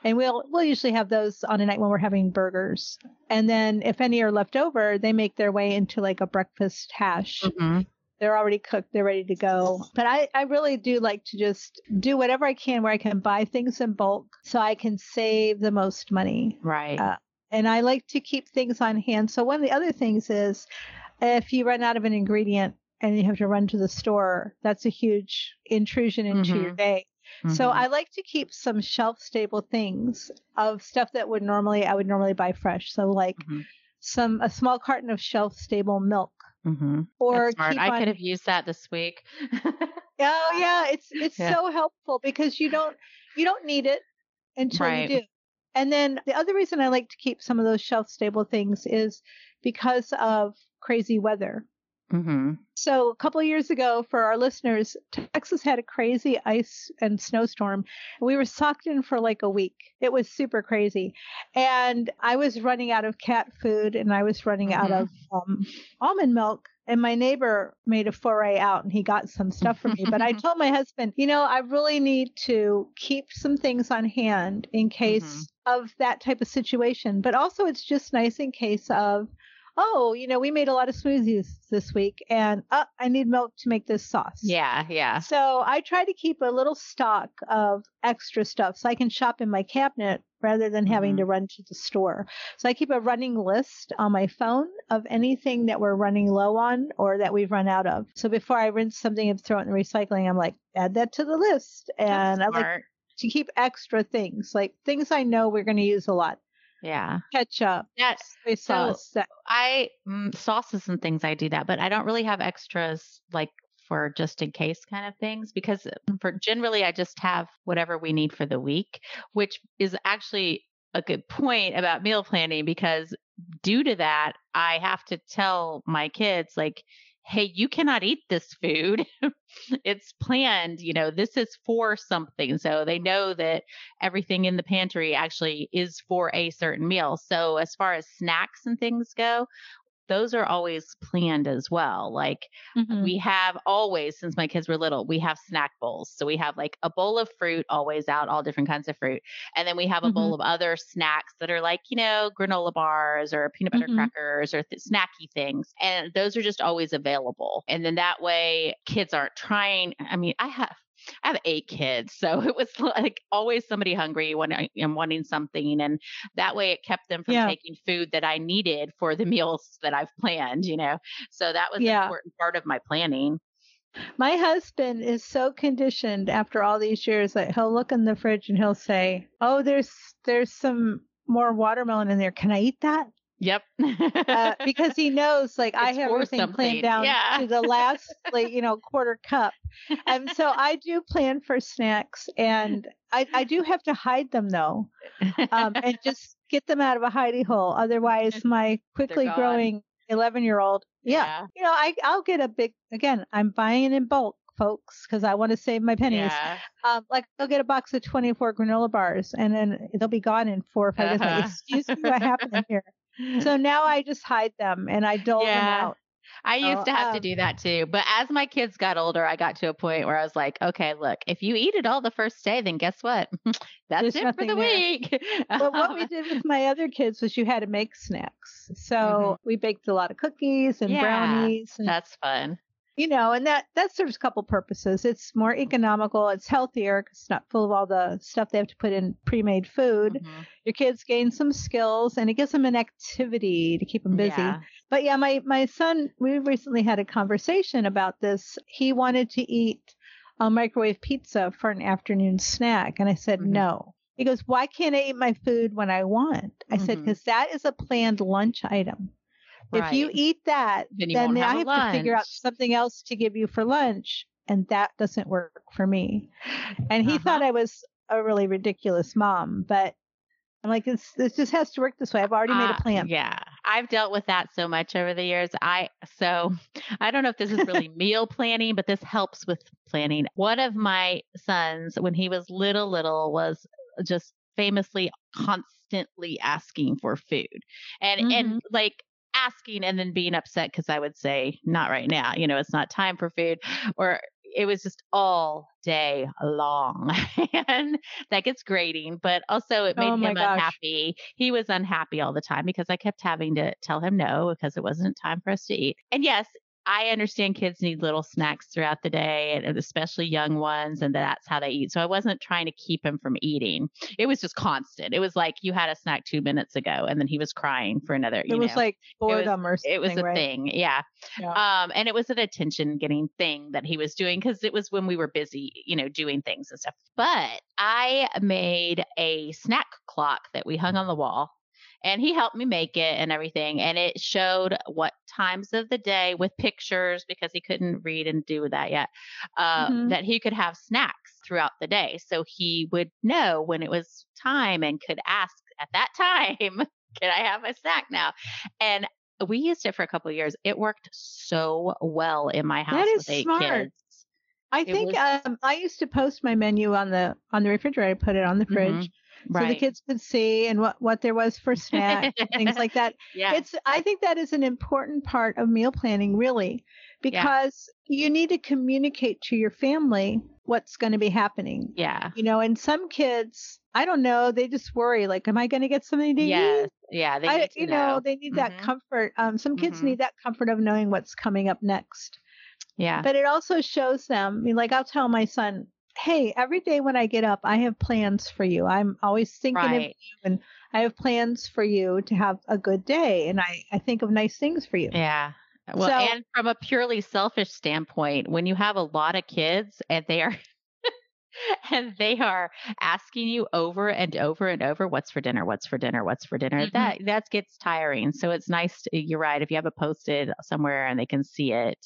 Speaker 1: and we'll we'll usually have those on a night when we're having burgers. And then if any are left over, they make their way into like a breakfast hash.
Speaker 2: Mhm.
Speaker 1: They're already cooked, they're ready to go. But I, I really do like to just do whatever I can where I can buy things in bulk so I can save the most money.
Speaker 2: Right.
Speaker 1: Uh, And I like to keep things on hand. So one of the other things is if you run out of an ingredient and you have to run to the store, that's a huge intrusion into your
Speaker 2: Mhm.
Speaker 1: day. So
Speaker 2: Mhm.
Speaker 1: I like to keep some shelf stable things of stuff that would normally I would normally buy fresh. So like
Speaker 2: Mhm.
Speaker 1: some a small carton of shelf stable milk
Speaker 2: Mhm.
Speaker 1: or.
Speaker 2: I
Speaker 1: on
Speaker 2: could have used that this week.
Speaker 1: Oh yeah, it's it's
Speaker 2: Yeah.
Speaker 1: so helpful because you don't you don't need it until
Speaker 2: Right.
Speaker 1: you do. And then the other reason I like to keep some of those shelf stable things is because of crazy weather.
Speaker 2: Hmm
Speaker 1: So a couple of years ago, for our listeners, Texas had a crazy ice and snowstorm. We were socked in for like a week. It was super crazy, and I was running out of cat food, and I was running out of um, almond milk. And my neighbor made a foray out, and he got some stuff for me. But I told my husband, you know, I really need to keep some things on hand in case of that type of situation. But also, it's just nice in case of oh, you know, we made a lot of smoothies this week and uh, I need milk to make this sauce.
Speaker 2: Yeah, yeah.
Speaker 1: So I try to keep a little stock of extra stuff so I can shop in my cabinet rather than having
Speaker 2: Mhm.
Speaker 1: to run to the store. So I keep a running list on my phone of anything that we're running low on or that we've run out of. So before I rinse something and throw it in the recycling, I'm like, add that to the list. And I like to keep extra things, like things I know we're going to use a lot.
Speaker 2: Yeah.
Speaker 1: Ketchup,
Speaker 2: That
Speaker 1: soy
Speaker 2: So-
Speaker 1: sauce, that
Speaker 2: I mm, sauces and things I do that, but I don't really have extras like for just in case kind of things because for generally I just have whatever we need for the week, which is actually a good point about meal planning because due to that I have to tell my kids like hey you cannot eat this food it's planned you know this is for something so they know that everything in the pantry actually is for a certain meal. So as far as snacks and things go, those are always planned as well. Like
Speaker 1: Mhm.
Speaker 2: we have always, since my kids were little, we have snack bowls. So we have like a bowl of fruit always out, all different kinds of fruit. And then we have a bowl of other snacks that are like, you know, granola bars or peanut butter
Speaker 1: Mhm.
Speaker 2: crackers or th- snacky things. And those are just always available. And then that way kids aren't trying. I mean, I have. I have eight kids, so it was like always somebody hungry when I am wanting something, and that way it kept them from
Speaker 1: Yeah.
Speaker 2: taking food that I needed for the meals that I've planned. You know, so that was an important part of my planning.
Speaker 1: My husband is so conditioned after all these years that he'll look in the fridge and he'll say, "Oh, there's there's some more watermelon in there. Can I eat that?"
Speaker 2: Yep.
Speaker 1: uh, because he knows like I have everything
Speaker 2: something.
Speaker 1: planned down
Speaker 2: Yeah.
Speaker 1: to the last like you know quarter cup, and so I do plan for snacks, and I I do have to hide them though, um, and just get them out of a hidey hole. Otherwise, my quickly growing eleven year old, yeah,
Speaker 2: Yeah.
Speaker 1: you know I I'll get a big again. I'm buying it in bulk. Folks, because I want to save my pennies.
Speaker 2: Yeah.
Speaker 1: Um, like I'll get a box of 24 granola bars, and then they'll be gone in four or 5 days.
Speaker 2: Uh-huh.
Speaker 1: Like, excuse me, what happened here? So now I just hide them and I dole them
Speaker 2: Yeah.
Speaker 1: out.
Speaker 2: I used
Speaker 1: So,
Speaker 2: to have to
Speaker 1: um,
Speaker 2: do that too. But as my kids got older, I got to a point where I was like, okay, look, if you eat it all the first day, then guess what? That's it for the
Speaker 1: there.
Speaker 2: week.
Speaker 1: But what we did with my other kids was you had to make snacks. So
Speaker 2: Mhm.
Speaker 1: we baked a lot of cookies and
Speaker 2: Yeah,
Speaker 1: brownies, and
Speaker 2: That's fun.
Speaker 1: You know, and that that serves a couple purposes. It's more economical, it's healthier 'cause it's not full of all the stuff they have to put in pre-made food.
Speaker 2: Mhm.
Speaker 1: Your kids gain some skills, and it gives them an activity to keep them busy.
Speaker 2: Yeah.
Speaker 1: But yeah, my my son, we recently had a conversation about this. He wanted to eat a microwave pizza for an afternoon snack, and I said
Speaker 2: Mhm.
Speaker 1: no. He goes, "Why can't I eat my food when I want?" I said,
Speaker 2: Mhm.
Speaker 1: "Because that is a planned lunch item. If you eat that,
Speaker 2: Then
Speaker 1: then I
Speaker 2: have
Speaker 1: to figure out something else to give you for lunch, and that doesn't work for me." And he
Speaker 2: Uh-huh.
Speaker 1: thought I was a really ridiculous mom, but I'm like, "This this just has to work this way. I've already made
Speaker 2: Uh,
Speaker 1: a plan."
Speaker 2: Yeah. I've dealt with that so much over the years. I so I don't know if this is really meal planning, but this helps with planning. One of my sons when he was little little was just famously constantly asking for food. And
Speaker 1: Mm-hmm.
Speaker 2: and like asking and then being upset cuz I would say not right now, you know, it's not time for food or it was just all day long. And that gets grating but also it made
Speaker 1: Oh
Speaker 2: him
Speaker 1: gosh.
Speaker 2: unhappy. He was unhappy all the time because i kept having to tell him no because it wasn't time for us to eat. And yes I understand kids need little snacks throughout the day, and especially young ones, and that's how they eat. So I wasn't trying to keep him from eating. It was just constant. It was like you had a snack two minutes ago, and then he was crying for another.
Speaker 1: It
Speaker 2: you
Speaker 1: was
Speaker 2: know.
Speaker 1: like boredom or something.
Speaker 2: it was a
Speaker 1: right?
Speaker 2: thing, yeah.
Speaker 1: Yeah.
Speaker 2: Um, and it was an attention getting thing that he was doing because it was when we were busy, you know, doing things and stuff. But I made a snack clock that we hung on the wall. And he helped me make it and everything. And it showed what times of the day with pictures because he couldn't read and do that yet, uh,
Speaker 1: Mhm.
Speaker 2: that he could have snacks throughout the day. So he would know when it was time and could ask at that time, can I have a snack now? And we used it for a couple of years. It worked so well in my house
Speaker 1: That
Speaker 2: with
Speaker 1: is
Speaker 2: eight
Speaker 1: smart.
Speaker 2: kids.
Speaker 1: I
Speaker 2: it
Speaker 1: think
Speaker 2: was-
Speaker 1: um, I used to post my menu on the on the refrigerator, put it on the fridge, so the kids could see and what what there was for snack and things like that.
Speaker 2: yeah.
Speaker 1: It's I think that is an important part of meal planning, really, because you need to communicate to your family what's going to be happening.
Speaker 2: yeah.
Speaker 1: You know, and some kids, I don't know, they just worry like, am I going to get something to
Speaker 2: Yes.
Speaker 1: eat?
Speaker 2: Yeah. They
Speaker 1: I, you know,
Speaker 2: know.
Speaker 1: they need that
Speaker 2: Mhm.
Speaker 1: comfort. Um, some kids
Speaker 2: Mhm.
Speaker 1: need that comfort of knowing what's coming up next.
Speaker 2: Yeah.
Speaker 1: But it also shows them, I mean, like I'll tell my son, hey, every day when I get up, I have plans for you. I'm always thinking of you and I have plans for you to have a good day. And I, I think of nice things for you.
Speaker 2: Yeah. Well,
Speaker 1: So-
Speaker 2: and from a purely selfish standpoint, when you have a lot of kids and they are and they are asking you over and over and over, what's for dinner? What's for dinner? What's for dinner?
Speaker 1: Mhm.
Speaker 2: That that gets tiring. So it's nice. To, you're right. If you have it posted somewhere and they can see it,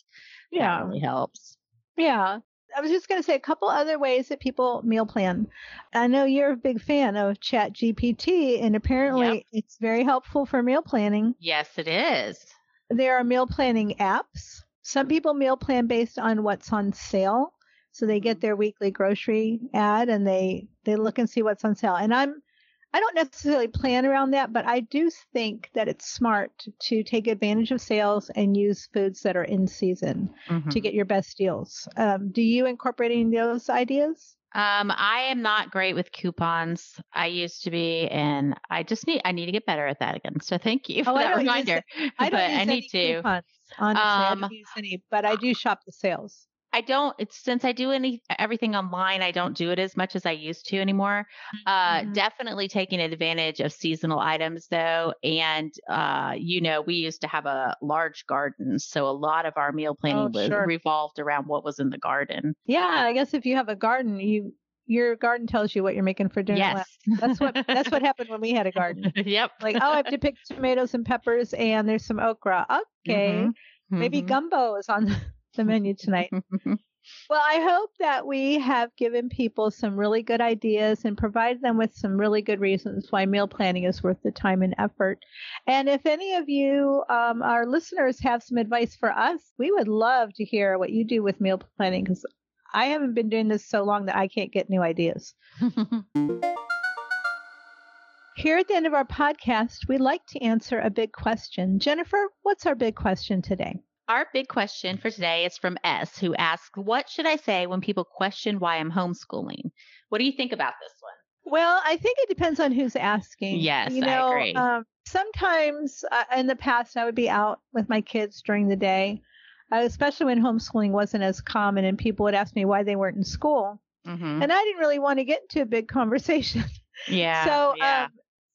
Speaker 1: Yeah.
Speaker 2: really helps.
Speaker 1: Yeah. I was just going to say a couple other ways that people meal plan. I know you're a big fan of Chat GPT, and apparently
Speaker 2: Yep.
Speaker 1: it's very helpful for meal planning.
Speaker 2: Yes, it is.
Speaker 1: There are meal planning apps. Some people meal plan based on what's on sale. So they get
Speaker 2: Mhm.
Speaker 1: their weekly grocery ad and they they look and see what's on sale. And I'm I don't necessarily plan around that, but I do think that it's smart to take advantage of sales and use foods that are in season to
Speaker 2: Mhm.
Speaker 1: get your best deals. Um, do you incorporate any of those ideas?
Speaker 2: Um, I am not great with coupons. I used to be, and I just need I need to get better at that again. So thank you for
Speaker 1: Oh,
Speaker 2: that
Speaker 1: don't use
Speaker 2: reminder.
Speaker 1: I don't
Speaker 2: but
Speaker 1: use
Speaker 2: I
Speaker 1: any
Speaker 2: need to.
Speaker 1: coupons. Honestly, I
Speaker 2: Um,
Speaker 1: don't use any, but I do shop the sales.
Speaker 2: I don't. It's since I do any everything online. I don't do it as much as I used to anymore. Uh,
Speaker 1: Mhm.
Speaker 2: definitely taking advantage of seasonal items though, and uh, you know, we used to have a large garden, so a lot of our meal planning
Speaker 1: Oh,
Speaker 2: was
Speaker 1: sure.
Speaker 2: revolved around what was in the garden.
Speaker 1: Yeah, I guess if you have a garden, you your garden tells you what you're making for dinner.
Speaker 2: Yes.
Speaker 1: That's what that's what happened when we had a garden.
Speaker 2: yep.
Speaker 1: Like, oh, I have to pick tomatoes and peppers, and there's some okra. Okay,
Speaker 2: Mhm.
Speaker 1: maybe
Speaker 2: Mhm.
Speaker 1: gumbo is on the menu tonight. Well, I hope that we have given people some really good ideas and provided them with some really good reasons why meal planning is worth the time and effort. And if any of you, um, our listeners, have some advice for us, we would love to hear what you do with meal planning because I haven't been doing this so long that I can't get new ideas. Here at the end of our podcast, we like to answer a big question. Jennifer, what's our big question today?
Speaker 2: Our big question for today is from S, who asks, What should I say when people question why I'm homeschooling? What do you think about this one?
Speaker 1: Well, I think it depends on who's asking.
Speaker 2: Yes,
Speaker 1: you
Speaker 2: I
Speaker 1: know,
Speaker 2: agree.
Speaker 1: Um, sometimes uh, in the past, I would be out with my kids during the day, uh, especially when homeschooling wasn't as common, and people would ask me why they weren't in school,
Speaker 2: Mm-hmm.
Speaker 1: and I didn't really want to get into a big conversation.
Speaker 2: Yeah.
Speaker 1: so,
Speaker 2: yeah.
Speaker 1: um,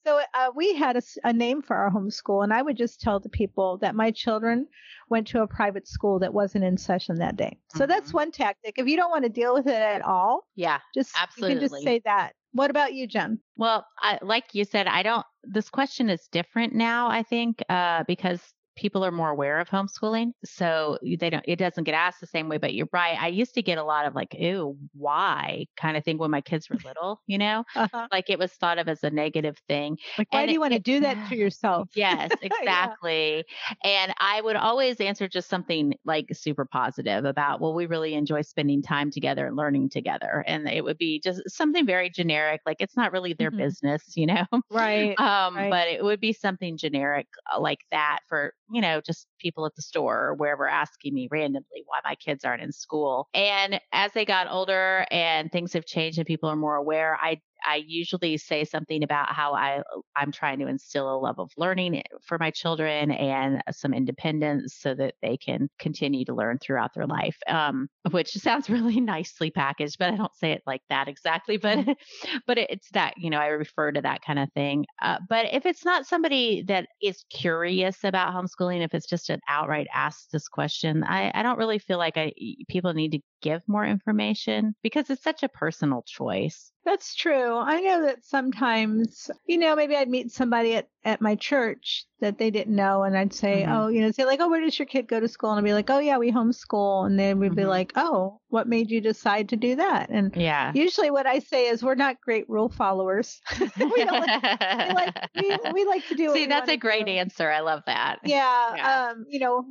Speaker 1: so uh, we had a name for our homeschool, and I would just tell the people that my children went to a private school that wasn't in session that day. So that's
Speaker 2: Mhm.
Speaker 1: one tactic. If you don't want to deal with it at all,
Speaker 2: yeah.
Speaker 1: just you can just say that. What about you, Jen?
Speaker 2: Well, I, like you said, I don't. This question is different now. I think uh, because people are more aware of homeschooling, so they don't. It doesn't get asked the same way. But you're right. I used to get a lot of like, "Ew, why?" kind of thing when my kids were little. You know,
Speaker 1: Uh-huh.
Speaker 2: like it was thought of as a negative thing.
Speaker 1: Like, why
Speaker 2: And
Speaker 1: do you
Speaker 2: it-
Speaker 1: want to do that to yourself?
Speaker 2: Yes,
Speaker 1: Yeah.
Speaker 2: exactly. And I would always answer just something like super positive about, well, we really enjoy spending time together and learning together. And it would be just something very generic, like it's not really their
Speaker 1: Mhm.
Speaker 2: business, you know?
Speaker 1: Right.
Speaker 2: Um,
Speaker 1: right.
Speaker 2: but it would be something generic uh, like that for, you know, just people at the store or wherever asking me randomly why my kids aren't in school. And as they got older and things have changed and people are more aware, I I usually say something about how I I'm trying to instill a love of learning for my children and some independence so that they can continue to learn throughout their life. Um, which sounds really nicely packaged, but I don't say it like that exactly. But but it's that you know I refer to that kind of thing. Uh, but if it's not somebody that is curious about homeschooling, if it's just an outright ask this question, I I don't really feel like I people need to give more information because it's such a personal choice.
Speaker 1: That's true. I know that sometimes, you know, maybe I'd meet somebody at, at my church that they didn't know, and I'd say,
Speaker 2: Mhm.
Speaker 1: oh, you know, say like, oh, where does your kid go to school? And I'd be like, oh, yeah, we homeschool. And then we'd be
Speaker 2: Mhm.
Speaker 1: like, oh, what made you decide to do that? And
Speaker 2: Yeah.
Speaker 1: usually what I say is, we're not great rule followers. we, don't like, we, like, we, we like to do
Speaker 2: See, that's a great
Speaker 1: do.
Speaker 2: answer. I love that.
Speaker 1: Yeah,
Speaker 2: Yeah.
Speaker 1: Um, you know,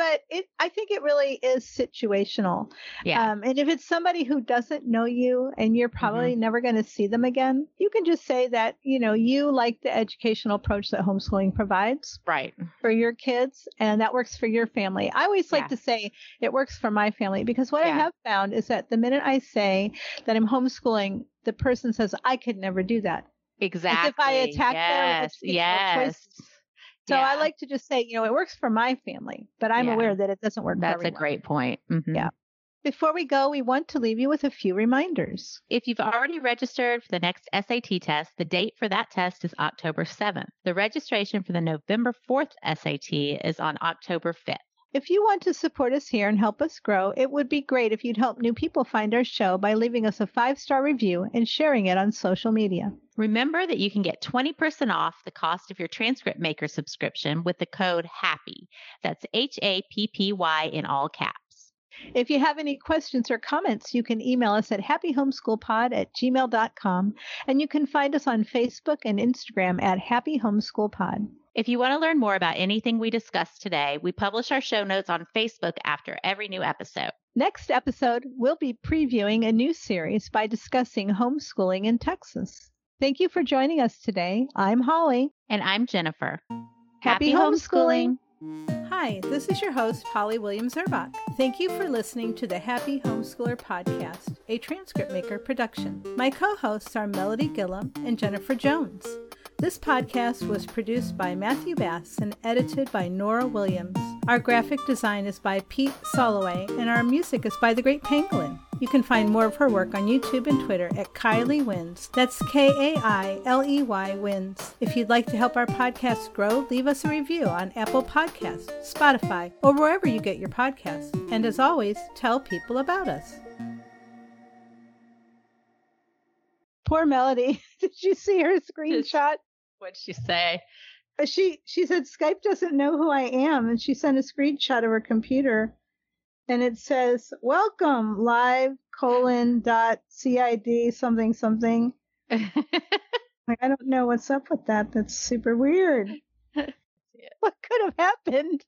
Speaker 1: but it I think it really is situational.
Speaker 2: Yeah.
Speaker 1: Um, and if it's somebody who doesn't know you and you're probably
Speaker 2: Mm-hmm.
Speaker 1: never going to see them again, you can just say that, you know, you like the educational approach that homeschooling provides
Speaker 2: right.
Speaker 1: for your kids and that works for your family. I always like
Speaker 2: Yeah.
Speaker 1: to say it works for my family because what I have found is that the minute I say that I'm homeschooling, the person says, I could never do that.
Speaker 2: Exactly.
Speaker 1: As if I attack
Speaker 2: yes.
Speaker 1: educational
Speaker 2: Yes.
Speaker 1: choices. So I like to just say, you know, it works for my family, but I'm
Speaker 2: Yeah.
Speaker 1: aware that it doesn't work for
Speaker 2: That's a great point. Mhm.
Speaker 1: Yeah. Before we go, we want to leave you with a few reminders.
Speaker 2: If you've already registered for the next SAT test, the date for that test is October 7th. The registration for the November 4th SAT is on October 5th.
Speaker 1: If you want to support us here and help us grow, it would be great if you'd help new people find our show by leaving us a five star review and sharing it on social media.
Speaker 2: Remember that you can get 20% off the cost of your transcript maker subscription with the code HAPPY. That's H A P P Y in all caps.
Speaker 1: If you have any questions or comments, you can email us at happyhomeschoolpod at gmail.com and you can find us on Facebook and Instagram at Happy Homeschool Pod.
Speaker 2: If you want to learn more about anything we discussed today, we publish our show notes on Facebook after every new episode.
Speaker 1: Next episode, we'll be previewing a new series by discussing homeschooling in Texas. Thank you for joining us today. I'm Holly.
Speaker 2: And I'm Jennifer.
Speaker 1: Happy homeschooling. Hi, this is your host, Holly Williams Urbach. Thank you for listening to the Happy Homeschooler Podcast, a transcript maker production. My co hosts are Melody Gillum and Jennifer Jones. This podcast was produced by Matthew Bass and edited by Norah Williams. Our graphic design is by Pete Soloway, and our music is by The Great Pangolin. You can find more of her work on YouTube and Twitter at Kailey Wins. That's K A I L E Y Wins. If you'd like to help our podcast grow, leave us a review on Apple Podcasts, Spotify, or wherever you get your podcasts. And as always, tell people about us. Poor Melody. Did you see her screenshot?
Speaker 2: What'd she say?
Speaker 1: Uh, She she said Skype doesn't know who I am, and she sent a screenshot of her computer, and it says "Welcome live colon dot cid something something." Like I don't know what's up with that. That's super weird. What could have happened?